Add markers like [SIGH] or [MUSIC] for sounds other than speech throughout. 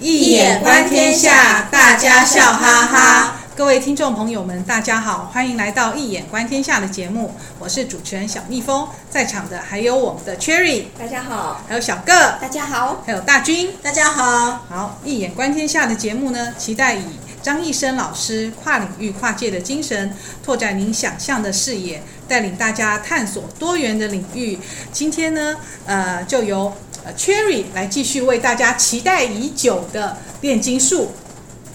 易眼观天下，大家笑哈哈。各位听众朋友们，大家好，欢迎来到《一眼观天下》的节目，我是主持人小蜜蜂，在场的还有我们的 Cherry，大家好，还有小个，大家好，还有大军，大家好。好，《一眼观天下》的节目呢，期待以张艺生老师跨领域、跨界的精神，拓展您想象的视野，带领大家探索多元的领域。今天呢，呃，就由呃 Cherry 来继续为大家期待已久的炼金术。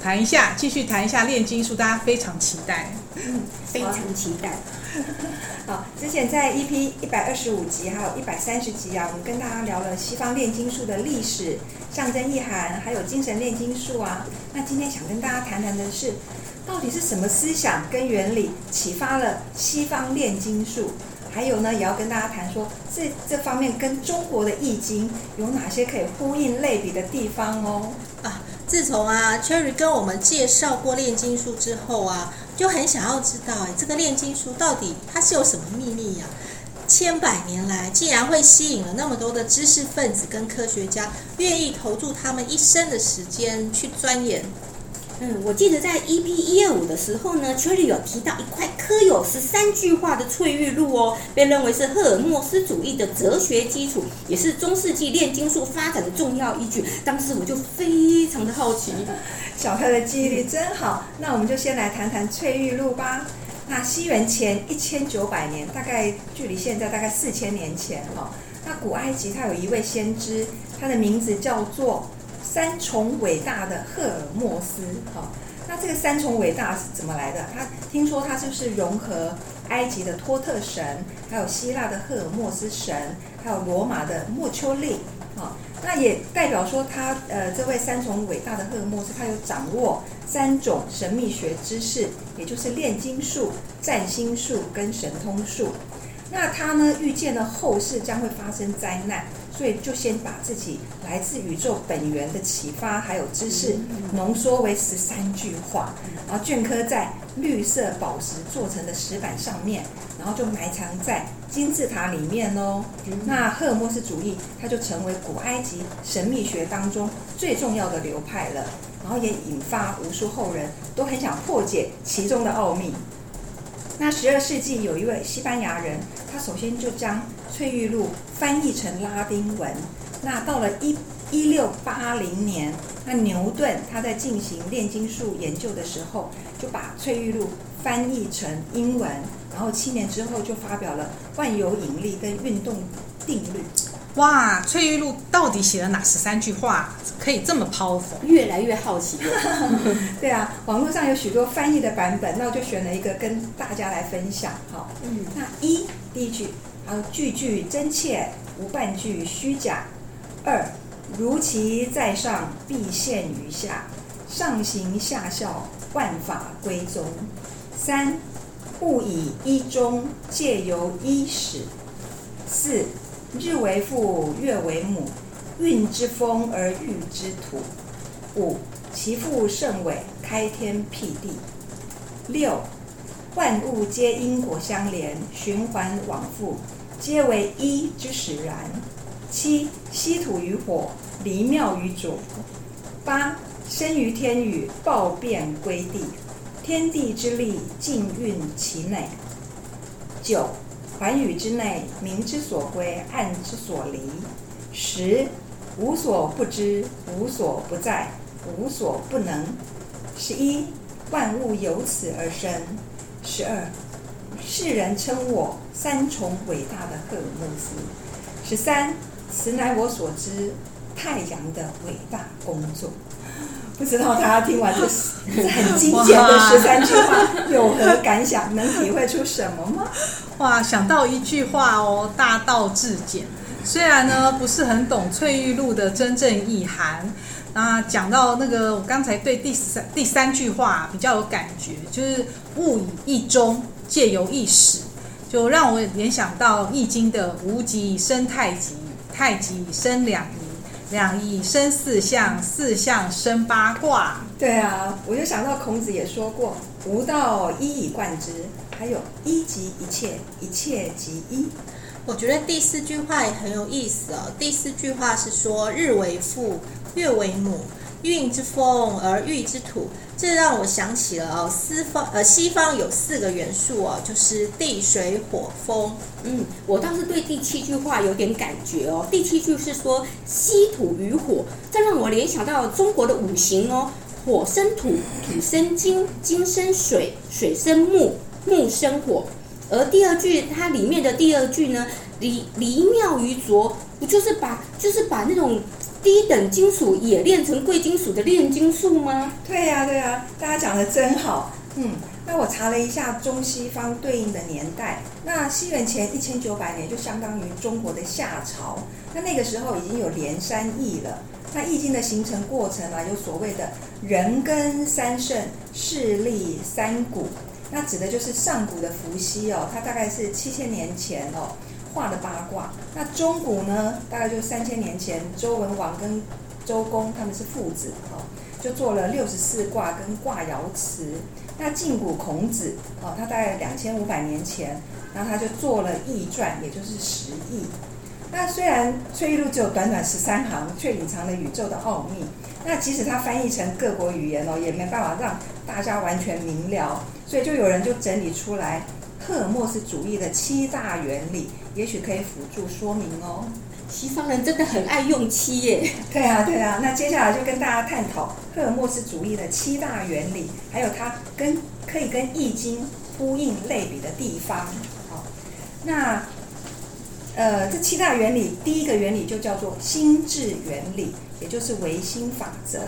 谈一下，继续谈一下炼金术，大家非常期待，嗯，非常期待。[LAUGHS] 好，之前在 EP 一百二十五集还有一百三十集啊，我们跟大家聊了西方炼金术的历史、象征意涵，还有精神炼金术啊。那今天想跟大家谈谈的是，到底是什么思想跟原理启发了西方炼金术？还有呢，也要跟大家谈说，这这方面跟中国的易经有哪些可以呼应类比的地方哦。啊。自从啊，Cherry 跟我们介绍过炼金术之后啊，就很想要知道，哎，这个炼金术到底它是有什么秘密呀？千百年来，竟然会吸引了那么多的知识分子跟科学家，愿意投注他们一生的时间去钻研。嗯，我记得在 EP 一二五的时候呢，Cherry 有提到一块刻有十三句话的翠玉录哦，被认为是赫尔墨斯主义的哲学基础，也是中世纪炼金术发展的重要依据。当时我就非常的好奇，小特的记忆力真好。那我们就先来谈谈翠玉录吧。那西元前一千九百年，大概距离现在大概四千年前哈。那古埃及它有一位先知，他的名字叫做。三重伟大的赫尔墨斯，好，那这个三重伟大是怎么来的？他听说他就是融合埃及的托特神，还有希腊的赫尔墨斯神，还有罗马的墨丘利，好，那也代表说他呃这位三重伟大的赫尔墨斯，他有掌握三种神秘学知识，也就是炼金术、占星术跟神通术。那他呢预见了后世将会发生灾难。所以就先把自己来自宇宙本源的启发还有知识浓缩为十三句话，然后镌刻在绿色宝石做成的石板上面，然后就埋藏在金字塔里面哦。那赫尔墨斯主义它就成为古埃及神秘学当中最重要的流派了，然后也引发无数后人都很想破解其中的奥秘。那十二世纪有一位西班牙人，他首先就将翠玉露翻译成拉丁文。那到了一一六八零年，那牛顿他在进行炼金术研究的时候，就把翠玉露翻译成英文，然后七年之后就发表了万有引力跟运动定律。哇，翠玉露到底写了哪十三句话，可以这么 powerful？越来越好奇了。[LAUGHS] 对啊，网络上有许多翻译的版本，那我就选了一个跟大家来分享。好，嗯，那一第一句，好，句句真切，无半句虚假。二，如其在上，必现于下，上行下效，万法归宗。三，物以一终，借由一始。四。日为父，月为母，运之风而育之土。五，其父甚伟，开天辟地。六，万物皆因果相连，循环往复，皆为一之使然。七，稀土于火，离妙于浊。八，生于天宇，暴变归地，天地之力尽运其内。九。寰宇之内，明之所归，暗之所离。十，无所不知，无所不在，无所不能。十一，万物由此而生。十二，世人称我三重伟大的赫尔墨斯。十三，此乃我所知太阳的伟大工作。不知道大家听完这这很精简的十三句话有何感想？能体会出什么吗？哇，想到一句话哦，大道至简。虽然呢不是很懂翠玉录的真正意涵，那讲到那个我刚才对第三第三句话比较有感觉，就是物以一终，借由一始，就让我联想到易经的无极生太极，太极生两仪。两仪生四象，四象生八卦。对啊，我就想到孔子也说过“吾道一以贯之”，还有一即一切，一切即一。我觉得第四句话也很有意思哦。第四句话是说“日为父，月为母，运之风而育之土，这让我想起了哦，西方呃西方有四个元素哦，就是地水火风。嗯，我倒是对第七句话有点感觉哦。第七句是说稀土与火，这让我联想到中国的五行哦，火生土，土生金，金生水，水生木，木生火。而第二句它里面的第二句呢，离离妙于拙，不就是把就是把那种。低等金属也炼成贵金属的炼金术吗？对呀、啊，对呀、大家讲得真好。嗯，那我查了一下中西方对应的年代，那西元前一千九百年就相当于中国的夏朝。那那个时候已经有连山易了。那易经的形成过程啊，有所谓的人根三圣，势利三古。那指的就是上古的伏羲哦，它大概是七千年前哦。画的八卦，那中古呢？大概就三千年前，周文王跟周公他们是父子哦，就做了六十四卦跟卦爻辞。那晋古孔子哦，他大概两千五百年前，然后他就做了易传，也就是十易。那虽然《翠玉录》只有短短十三行，却隐藏了宇宙的奥秘。那即使它翻译成各国语言哦，也没办法让大家完全明了。所以就有人就整理出来。赫尔墨斯主义的七大原理，也许可以辅助说明哦。西方人真的很爱用七耶。对啊，对啊。那接下来就跟大家探讨赫尔墨斯主义的七大原理，还有它跟可以跟《易经》呼应类比的地方。好，那呃，这七大原理，第一个原理就叫做心智原理，也就是唯心法则。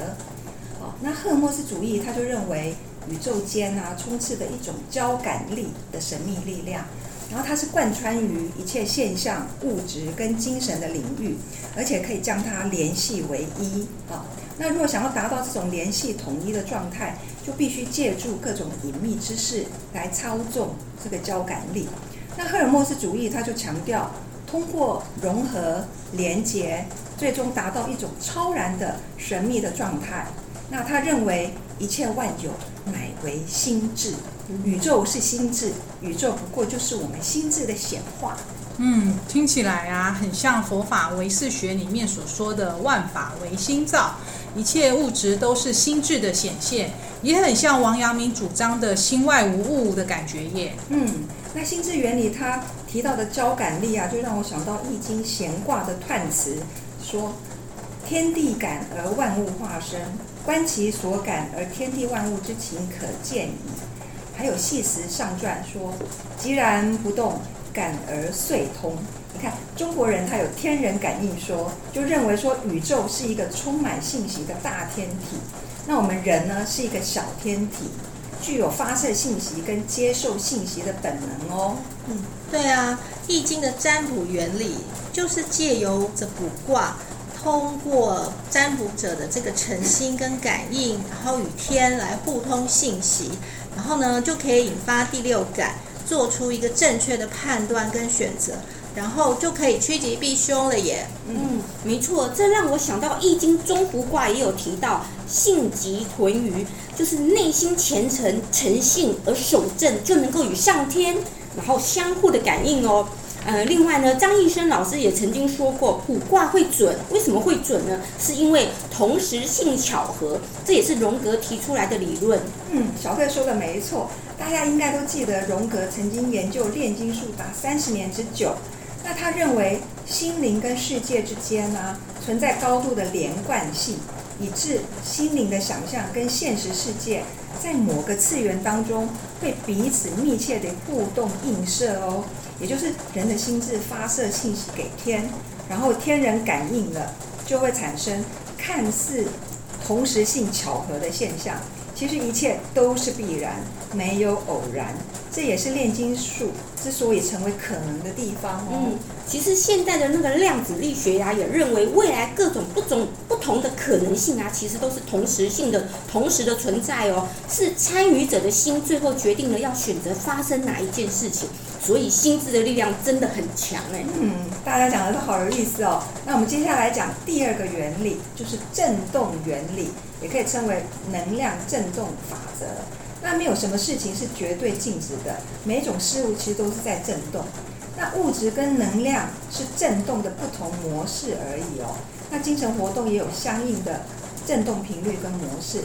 好，那赫尔墨斯主义他就认为。宇宙间啊，充斥的一种交感力的神秘力量，然后它是贯穿于一切现象、物质跟精神的领域，而且可以将它联系为一啊。那如果想要达到这种联系统一的状态，就必须借助各种隐秘之事来操纵这个交感力。那赫尔墨斯主义他就强调，通过融合连结，最终达到一种超然的神秘的状态。那他认为一切万有。乃为心智，宇宙是心智，宇宙不过就是我们心智的显化。嗯，听起来啊，很像佛法唯识学里面所说的“万法唯心造”，一切物质都是心智的显现，也很像王阳明主张的“心外无物”的感觉耶。嗯，那心智原理他提到的交感力啊，就让我想到《易经》闲卦的断词，说：“天地感而万物化生。”观其所感，而天地万物之情可见矣。还有系辞上传说：“寂然不动，感而遂通。”你看中国人他有天人感应说，就认为说宇宙是一个充满信息的大天体，那我们人呢是一个小天体，具有发射信息跟接受信息的本能哦。嗯，对啊，《易经》的占卜原理就是借由这卜卦。通过占卜者的这个诚心跟感应，然后与天来互通信息，然后呢就可以引发第六感，做出一个正确的判断跟选择，然后就可以趋吉避凶了耶。嗯，没错，这让我想到《易经》中孚卦也有提到“信吉屯于”，就是内心虔诚、诚信而守正，就能够与上天然后相互的感应哦。呃，另外呢，张易生老师也曾经说过，卜卦会准，为什么会准呢？是因为同时性巧合，这也是荣格提出来的理论。嗯，小慧说的没错，大家应该都记得，荣格曾经研究炼金术达三十年之久。那他认为心灵跟世界之间呢、存在高度的连贯性，以致心灵的想象跟现实世界在某个次元当中会彼此密切的互动映射哦。也就是人的心智发射信息给天，然后天人感应了，就会产生看似同时性巧合的现象。其实一切都是必然，没有偶然。这也是炼金术之所以成为可能的地方。嗯，其实现在的那个量子力学呀、啊，也认为未来各种不种不同的可能性啊，其实都是同时性的、同时的存在哦。是参与者的心最后决定了要选择发生哪一件事情。所以心智的力量真的很强哎。嗯，大家讲的都好有意思哦。那我们接下来讲第二个原理，就是振动原理，也可以称为能量振动法则。那没有什么事情是绝对静止的，每种事物其实都是在振动。那物质跟能量是振动的不同模式而已哦。那精神活动也有相应的振动频率跟模式。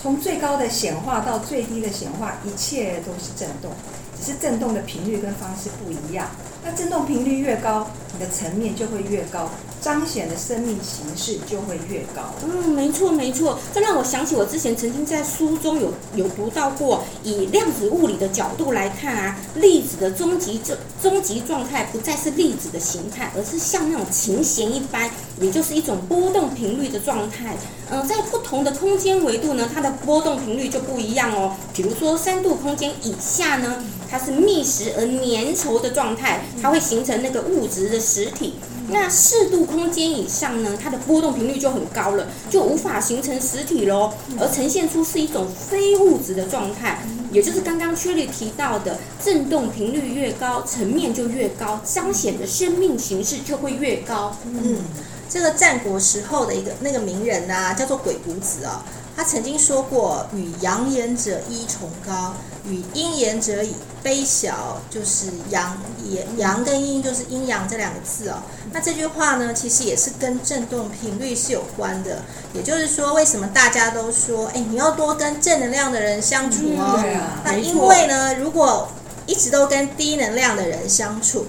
从最高的显化到最低的显化，一切都是振动，只是振动的频率跟方式不一样。那振动频率越高，你的层面就会越高。彰显的生命形式就会越高。嗯，没错没错，这让我想起我之前曾经在书中有有读到过，以量子物理的角度来看啊，粒子的终极终终极状态不再是粒子的形态，而是像那种琴弦一般，也就是一种波动频率的状态。嗯、在不同的空间维度呢，它的波动频率就不一样哦。比如说三度空间以下呢，它是密实而粘稠的状态，它会形成那个物质的实体。那四度空间以上呢，它的波动频率就很高了，就无法形成实体喽，而呈现出是一种非物质的状态，也就是刚刚 Cherry 提到的，振动频率越高，层面就越高，彰显的生命形式就会越高。嗯，这个战国时候的一个那个名人呐、啊，叫做鬼谷子啊、哦。他曾经说过：“与阳言者依崇高，与阴言者以卑小。”就是阳也阳跟阴就是阴阳这两个字哦。那这句话呢，其实也是跟振动频率是有关的。也就是说，为什么大家都说：“哎，你要多跟正能量的人相处哦。嗯”啊、那因为呢，如果一直都跟低能量的人相处，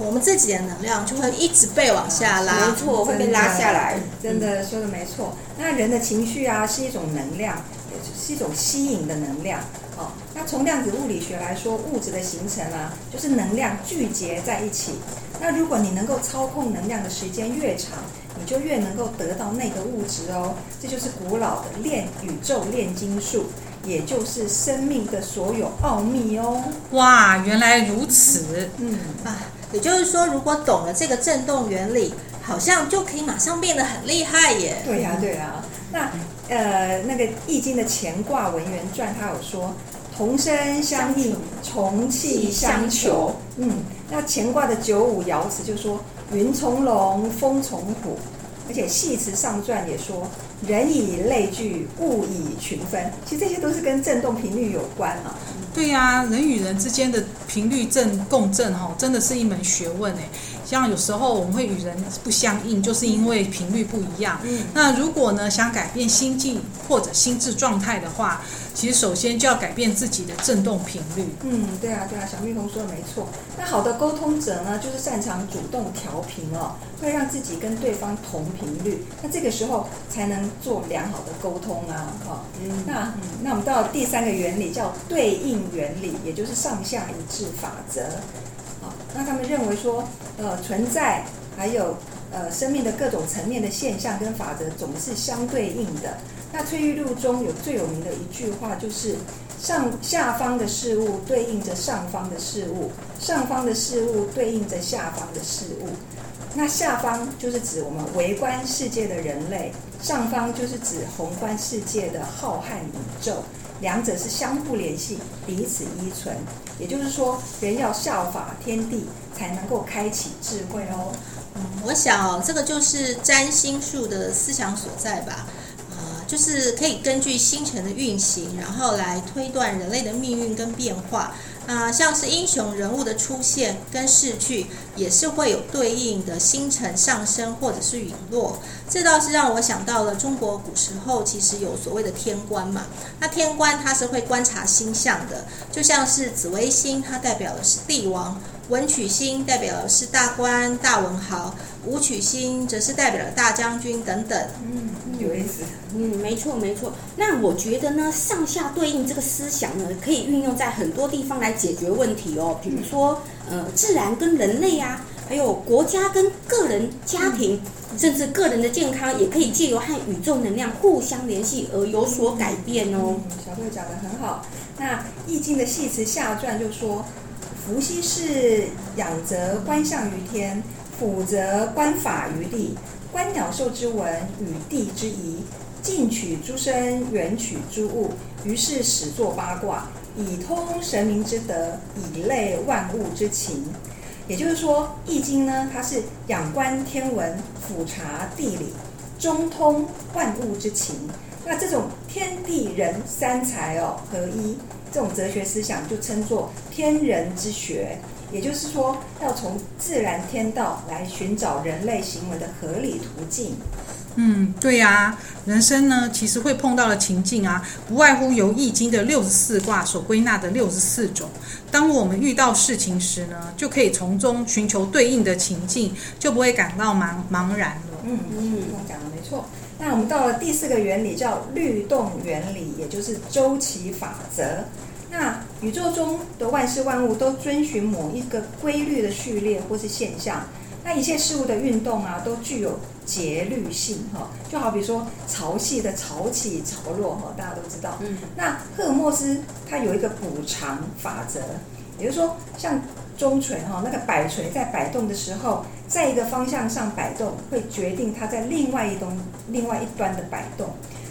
我们自己的能量就会一直被往下拉，没错，会被拉下来。真的说的没错。那人的情绪啊，是一种能量，也是一种吸引的能量。哦，那从量子物理学来说，物质的形成啊，就是能量聚集在一起。那如果你能够操控能量的时间越长，你就越能够得到那个物质哦。这就是古老的炼宇宙炼金术，也就是生命的所有奥秘哦。哇，原来如此。嗯啊。也就是说，如果懂了这个振动原理，好像就可以马上变得很厉害耶。对呀、啊，对呀、啊。那呃，那个《易经》的乾卦文言传，它有说同声相应，从气相求。嗯，那乾卦的九五爻辞就说云从龙，风从虎，而且系辞上传也说人以类聚，物以群分。其实这些都是跟振动频率有关啊。对呀、啊，人与人之间的频率正共振哈，真的是一门学问哎。像有时候我们会与人不相应，就是因为频率不一样。嗯，那如果呢想改变心境或者心智状态的话，其实首先就要改变自己的振动频率。嗯，对啊，对啊，小蜜蜂说的没错。那好的沟通者呢，就是擅长主动调频哦，会让自己跟对方同频率。那这个时候才能做良好的沟通啊。哈，嗯，那嗯，那我们到第三个原理叫对应原理，也就是上下一致法则。好，那他们认为说，呃，存在还有呃生命的各种层面的现象跟法则总是相对应的。那翠玉录中有最有名的一句话，就是上下方的事物对应着上方的事物，上方的事物对应着下方的事物。那下方就是指我们微观世界的人类，上方就是指宏观世界的浩瀚宇宙。两者是相互联系，彼此依存。也就是说，人要效法天地，才能够开启智慧哦。嗯，我想这个就是占星术的思想所在吧。就是可以根据星辰的运行，然后来推断人类的命运跟变化。啊、像是英雄人物的出现跟逝去，也是会有对应的星辰上升或者是陨落。这倒是让我想到了中国古时候其实有所谓的天官嘛。那天官他是会观察星象的，就像是紫微星，它代表的是帝王；文曲星代表的是大官、大文豪；武曲星则是代表了大将军等等。嗯，有意思。嗯，没错没错。那我觉得呢，上下对应这个思想呢，可以运用在很多地方来解决问题哦。比如说，呃，自然跟人类啊，还有国家跟个人、家庭。甚至个人的健康也可以借由和宇宙能量互相联系而有所改变哦。嗯、小慧讲的很好。那《易经》的系辞下传就说：“伏羲氏仰则观象于天，俯则观法于地，观鸟兽之文与地之宜，近取诸生，远取诸物，于是始作八卦，以通神明之德，以类万物之情。”也就是说，《易经》呢，它是仰观天文，俯察地理，中通万物之情。那这种天地人三才哦合一，这种哲学思想就称作天人之学。也就是说，要从自然天道来寻找人类行为的合理途径。嗯，对呀、啊，人生呢，其实会碰到的情境啊，不外乎由《易经》的六十四卦所归纳的六十四种。当我们遇到事情时呢，就可以从中寻求对应的情境，就不会感到茫茫然了。嗯嗯，讲的没错。那我们到了第四个原理，叫律动原理，也就是周期法则。那宇宙中的万事万物都遵循某一个规律的序列或是现象。那一切事物的运动啊，都具有节律性哈。就好比说潮汐的潮起潮落哈，大家都知道。嗯。那赫尔墨斯他有一个补偿法则，也就是说，像中锤哈，那个摆锤在摆动的时候，在一个方向上摆动，会决定它在另外一端另外一端的摆动。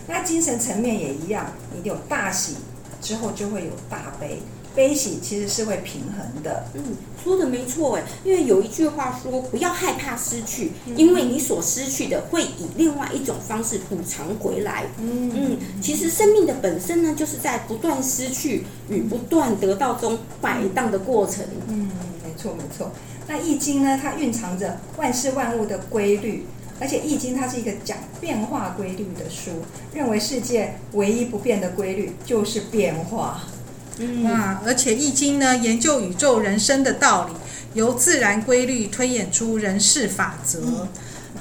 那精神层面也一样，你有大喜之后就会有大悲。悲喜其实是会平衡的。嗯，说的没错哎，因为有一句话说，不要害怕失去，因为你所失去的会以另外一种方式补偿回来。嗯嗯，其实生命的本身呢，就是在不断失去与不断得到中摆荡的过程。嗯，没错没错。那《易经》呢，它蕴藏着万事万物的规律，而且《易经》它是一个讲变化规律的书，认为世界唯一不变的规律就是变化。嗯啊，而且《易经》呢，研究宇宙人生的道理，由自然规律推演出人事法则。嗯、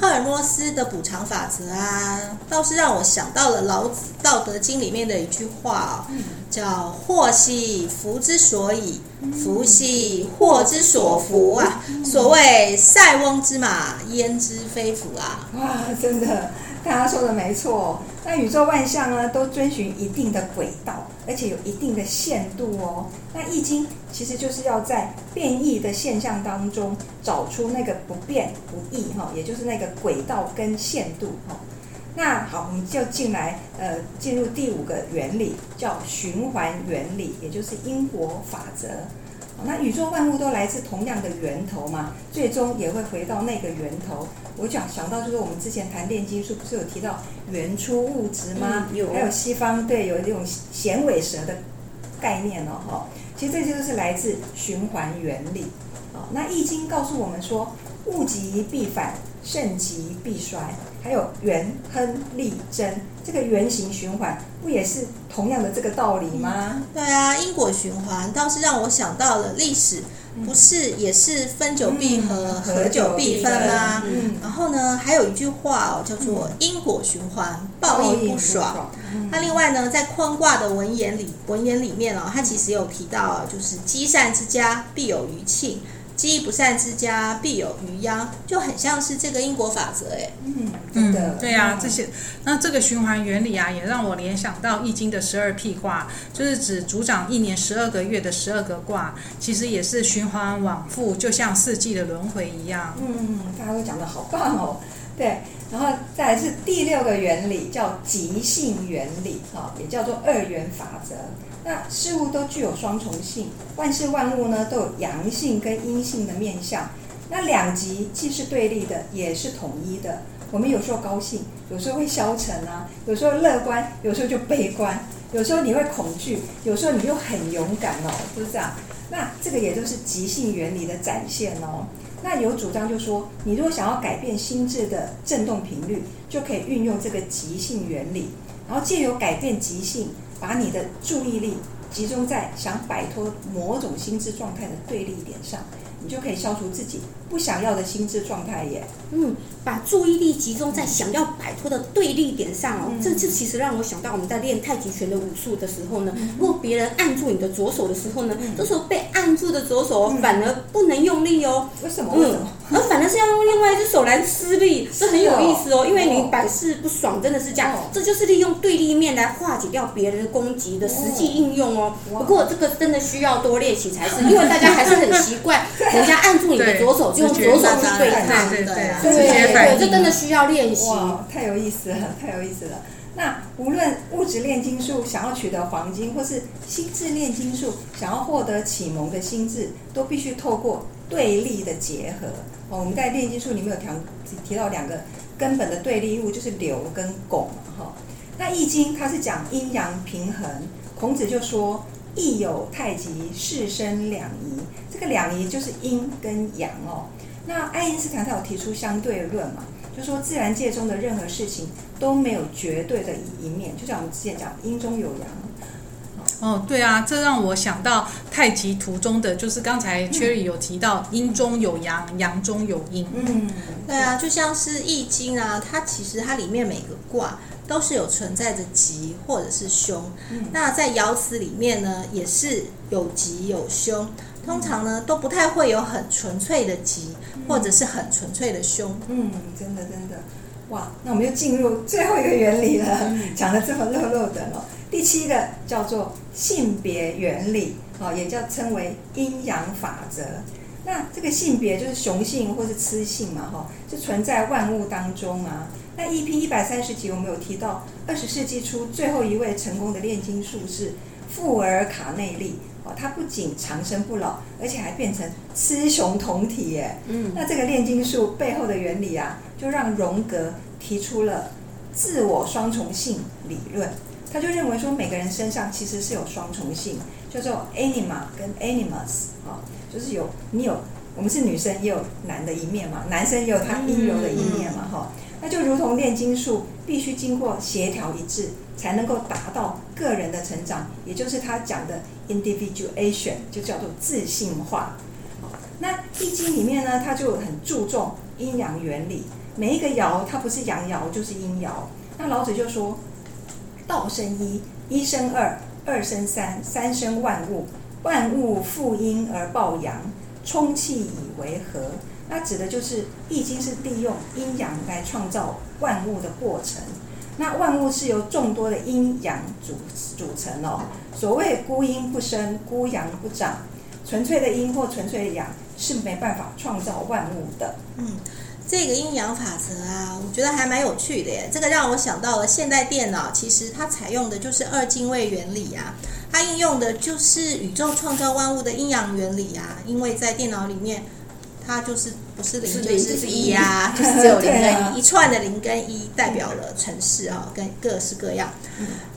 赫尔墨斯的补偿法则啊，倒是让我想到了老子《道德经》里面的一句话，哦、叫“祸兮福之所以，福兮祸之所伏”啊。嗯、所谓“塞翁之马，焉知非福”啊。哇，真的。大家说的没错，那宇宙万象呢，都遵循一定的轨道，而且有一定的限度哦。那易经其实就是要在变异的现象当中找出那个不变不易哈，也就是那个轨道跟限度哈。那好，我们就进来呃，进入第五个原理，叫循环原理，也就是因果法则。那宇宙万物都来自同样的源头嘛，最终也会回到那个源头。我讲想到就是我们之前谈炼金术，不是有提到原初物质吗？嗯、有。还有西方对有这种响尾蛇的概念哦，哈。其实这就是来自循环原理。啊，那易经告诉我们说，物极必反，盛极必衰。还有元亨利贞，这个圆形循环不也是同样的这个道理吗？嗯、对啊，因果循环倒是让我想到了历史，不是也是分久必合，嗯、合久必分吗？嗯、然后呢，还有一句话哦，叫做因果循环，报应不爽。那另外呢，在坤卦的文言里，文言里面哦，它其实有提到，就是积善之家必有余庆。积不善之家必有余殃，就很像是这个因果法则哎。嗯，真的，对啊，这些那这个循环原理啊，也让我联想到《易经》的十二辟卦，就是指主掌一年十二个月的十二个卦，其实也是循环往复，就像四季的轮回一样。嗯，大家都讲的好棒哦。对，然后再来是第六个原理，叫极性原理，哈，也叫做二元法则。那事物都具有双重性，万事万物呢都有阳性跟阴性的面相。那两极既是对立的，也是统一的。我们有时候高兴，有时候会消沉啊；有时候乐观，有时候就悲观；有时候你会恐惧，有时候你又很勇敢哦，是不是这样？那这个也就是极性原理的展现哦。那有主张就说，你如果想要改变心智的振动频率，就可以运用这个极性原理，然后借由改变即兴。把你的注意力集中在想摆脱某种心智状态的对立点上。你就可以消除自己不想要的心智状态耶。嗯，把注意力集中在想要摆脱的对立点上哦。嗯、这这其实让我想到我们在练太极拳的武术的时候呢，嗯、如果别人按住你的左手的时候呢，嗯、这时候被按住的左手反而不能用力哦。为什么？为什么？而反而是要用另外一只手来施力，[LAUGHS] 这很有意思哦。因为你百试不爽，真的是这样。这就是利用对立面来化解掉别人的攻击的实际应用哦。不过这个真的需要多练习才是，因为大家还是很习惯。[LAUGHS] 人家按住你的左手，就用左手去对抗，对对对，对，这真的需要练习。哇，太有意思了，太有意思了。那无论物质炼金术想要取得黄金，或是心智炼金术想要获得启蒙的心智，都必须透过对立的结合。哦，我们在炼金术里面有提提到两个根本的对立物，就是流跟汞。哈，那易经它是讲阴阳平衡，孔子就说。易有太极，是生两仪。这个两仪就是阴跟阳哦。那爱因斯坦他有提出相对论嘛，就说自然界中的任何事情都没有绝对的一面，就像我们之前讲阴中有阳。哦，对啊，这让我想到太极图中的，就是刚才 Cherry 有提到阴中有阳，阳中有阴。嗯，对啊，就像是易经啊，它其实它里面每个卦都是有存在着吉或者是凶。嗯，那在爻辞里面呢，也是有吉有凶，通常呢都不太会有很纯粹的吉，或者是很纯粹的凶。嗯，真的真的，哇，那我们就进入最后一个原理了，讲的这么肉肉的哦。第七个叫做性别原理，哦，也叫称为阴阳法则。那这个性别就是雄性或是雌性嘛，哈，是存在万物当中啊。那 EP 一百三十集我们有提到，二十世纪初最后一位成功的炼金术士富尔卡内利，哦，他不仅长生不老，而且还变成雌雄同体耶。嗯，那这个炼金术背后的原理啊，就让荣格提出了自我双重性理论。他就认为说，每个人身上其实是有双重性，叫做 anima 跟 animus 啊，就是有你有，我们是女生也有男的一面嘛，男生也有他阴柔的一面嘛，哈，那就如同炼金术必须经过协调一致，才能够达到个人的成长，也就是他讲的 individuation，就叫做自性化。那易经里面呢，它就很注重阴阳原理，每一个爻它不是阳爻就是阴爻，那老子就说。道生一，一生二，二生三，三生万物。万物负阴而抱阳，充气以为和。那指的就是《易经》是利用阴阳来创造万物的过程。那万物是由众多的阴阳组组成哦。所谓孤阴不生，孤阳不长。纯粹的阴或纯粹的阳是没办法创造万物的。嗯。这个阴阳法则啊，我觉得还蛮有趣的耶。这个让我想到了现代电脑，其实它采用的就是二进位原理啊，它应用的就是宇宙创造万物的阴阳原理啊。因为在电脑里面，它就是不是零就是一啊，[LAUGHS] 就是只有零跟一，啊、一串的零跟一代表了城市啊，跟各式各样。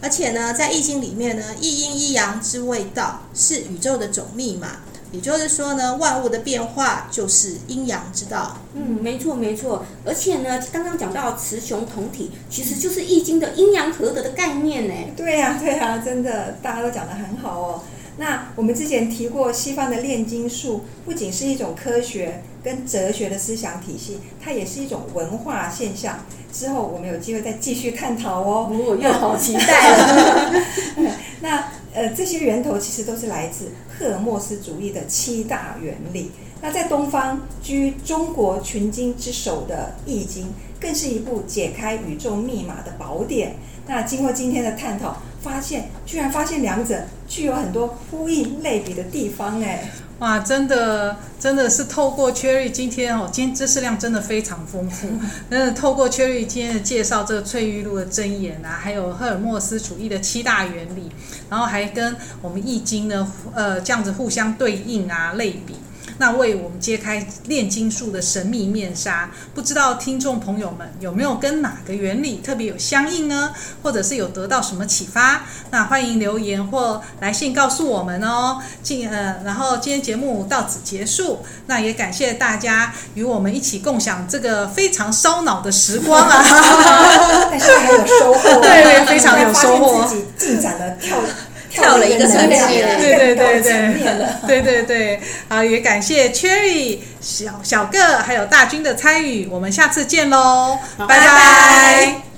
而且呢，在易经里面呢，一阴一阳之谓道，是宇宙的总密码。也就是说呢，万物的变化就是阴阳之道。嗯，没错没错。而且呢，刚刚讲到雌雄同体，其实就是易经的阴阳合德的概念呢。对呀、啊、对呀、啊，真的，大家都讲得很好哦。那我们之前提过，西方的炼金术不仅是一种科学跟哲学的思想体系，它也是一种文化现象。之后我们有机会再继续探讨哦。我又好期待了。[LAUGHS] 那。呃，这些源头其实都是来自赫尔墨斯主义的七大原理。那在东方居中国群经之首的《易经》，更是一部解开宇宙密码的宝典。那经过今天的探讨，发现居然发现两者具有很多呼应类比的地方，哎。哇，真的真的是透过 Cherry 今天哦，今天知识量真的非常丰富。[LAUGHS] 真的透过 Cherry 今天的介绍，这个翠玉露的真言啊，还有赫尔墨斯主义的七大原理，然后还跟我们易经呢，呃，这样子互相对应啊，类比。那为我们揭开炼金术的神秘面纱，不知道听众朋友们有没有跟哪个原理特别有相应呢？或者是有得到什么启发？那欢迎留言或来信告诉我们哦。今呃，然后今天节目到此结束，那也感谢大家与我们一起共享这个非常烧脑的时光啊！[LAUGHS] [LAUGHS] 但是还有收获，对，非常有收获，自己进展的跳。跳了一个层面，对对对对，对对对，好，也感谢 Cherry 小小个还有大军的参与，我们下次见喽。拜拜。